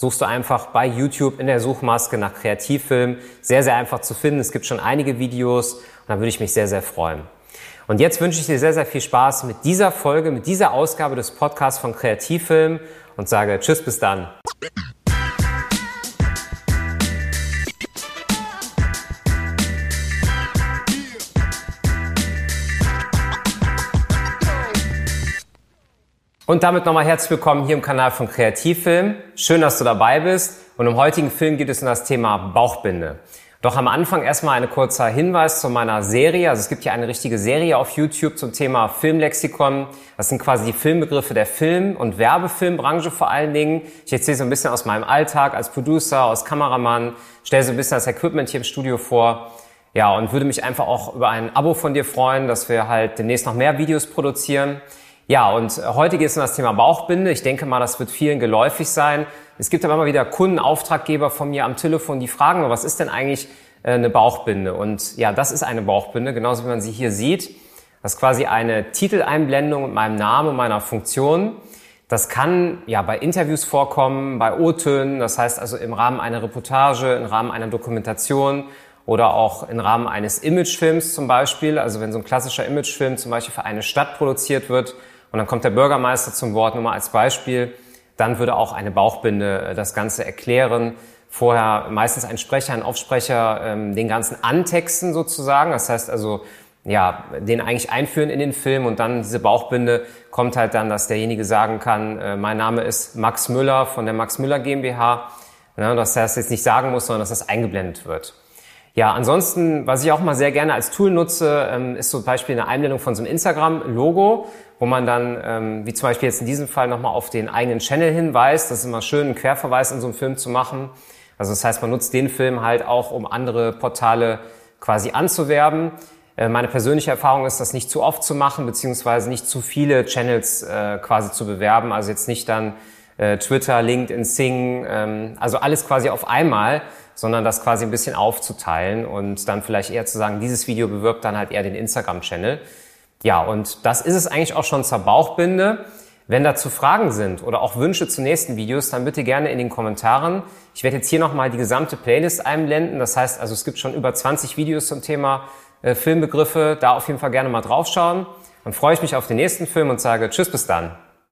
suchst du einfach bei YouTube in der Suchmaske nach Kreativfilm. Sehr, sehr einfach zu finden. Es gibt schon einige Videos und da würde ich mich sehr, sehr freuen. Und jetzt wünsche ich dir sehr, sehr viel Spaß mit dieser Folge, mit dieser Ausgabe des Podcasts von Kreativfilm und sage Tschüss, bis dann. Und damit nochmal herzlich willkommen hier im Kanal von Kreativfilm. Schön, dass du dabei bist. Und im heutigen Film geht es um das Thema Bauchbinde. Doch am Anfang erstmal ein kurzer Hinweis zu meiner Serie. Also es gibt hier eine richtige Serie auf YouTube zum Thema Filmlexikon. Das sind quasi die Filmbegriffe der Film- und Werbefilmbranche vor allen Dingen. Ich erzähle so ein bisschen aus meinem Alltag als Producer, als Kameramann, stelle so ein bisschen das Equipment hier im Studio vor. Ja, und würde mich einfach auch über ein Abo von dir freuen, dass wir halt demnächst noch mehr Videos produzieren. Ja, und heute geht es um das Thema Bauchbinde. Ich denke mal, das wird vielen geläufig sein. Es gibt aber immer wieder Kunden, Auftraggeber von mir am Telefon, die fragen, was ist denn eigentlich äh, eine Bauchbinde? Und ja, das ist eine Bauchbinde, genauso wie man sie hier sieht. Das ist quasi eine Titeleinblendung mit meinem Namen und meiner Funktion. Das kann ja bei Interviews vorkommen, bei O-Tönen, das heißt also im Rahmen einer Reportage, im Rahmen einer Dokumentation oder auch im Rahmen eines Imagefilms zum Beispiel. Also wenn so ein klassischer Imagefilm zum Beispiel für eine Stadt produziert wird und dann kommt der Bürgermeister zum Wort, nur mal als Beispiel. Dann würde auch eine Bauchbinde äh, das Ganze erklären. Vorher meistens ein Sprecher, ein Aufsprecher, ähm, den ganzen Antexten sozusagen. Das heißt also, ja, den eigentlich einführen in den Film und dann diese Bauchbinde kommt halt dann, dass derjenige sagen kann, äh, mein Name ist Max Müller von der Max Müller GmbH. Ja, dass er das jetzt nicht sagen muss, sondern dass das eingeblendet wird. Ja, ansonsten, was ich auch mal sehr gerne als Tool nutze, ähm, ist zum Beispiel eine Einblendung von so einem Instagram-Logo, wo man dann, ähm, wie zum Beispiel jetzt in diesem Fall, nochmal auf den eigenen Channel hinweist. Das ist immer schön, einen Querverweis in so einem Film zu machen. Also das heißt, man nutzt den Film halt auch, um andere Portale quasi anzuwerben. Äh, meine persönliche Erfahrung ist, das nicht zu oft zu machen, beziehungsweise nicht zu viele Channels äh, quasi zu bewerben. Also jetzt nicht dann äh, Twitter, LinkedIn, Sing, ähm, also alles quasi auf einmal, sondern das quasi ein bisschen aufzuteilen und dann vielleicht eher zu sagen, dieses Video bewirbt dann halt eher den Instagram-Channel. Ja, und das ist es eigentlich auch schon zur Bauchbinde. Wenn dazu Fragen sind oder auch Wünsche zu nächsten Videos, dann bitte gerne in den Kommentaren. Ich werde jetzt hier nochmal die gesamte Playlist einblenden. Das heißt also, es gibt schon über 20 Videos zum Thema äh, Filmbegriffe. Da auf jeden Fall gerne mal draufschauen. Dann freue ich mich auf den nächsten Film und sage Tschüss bis dann.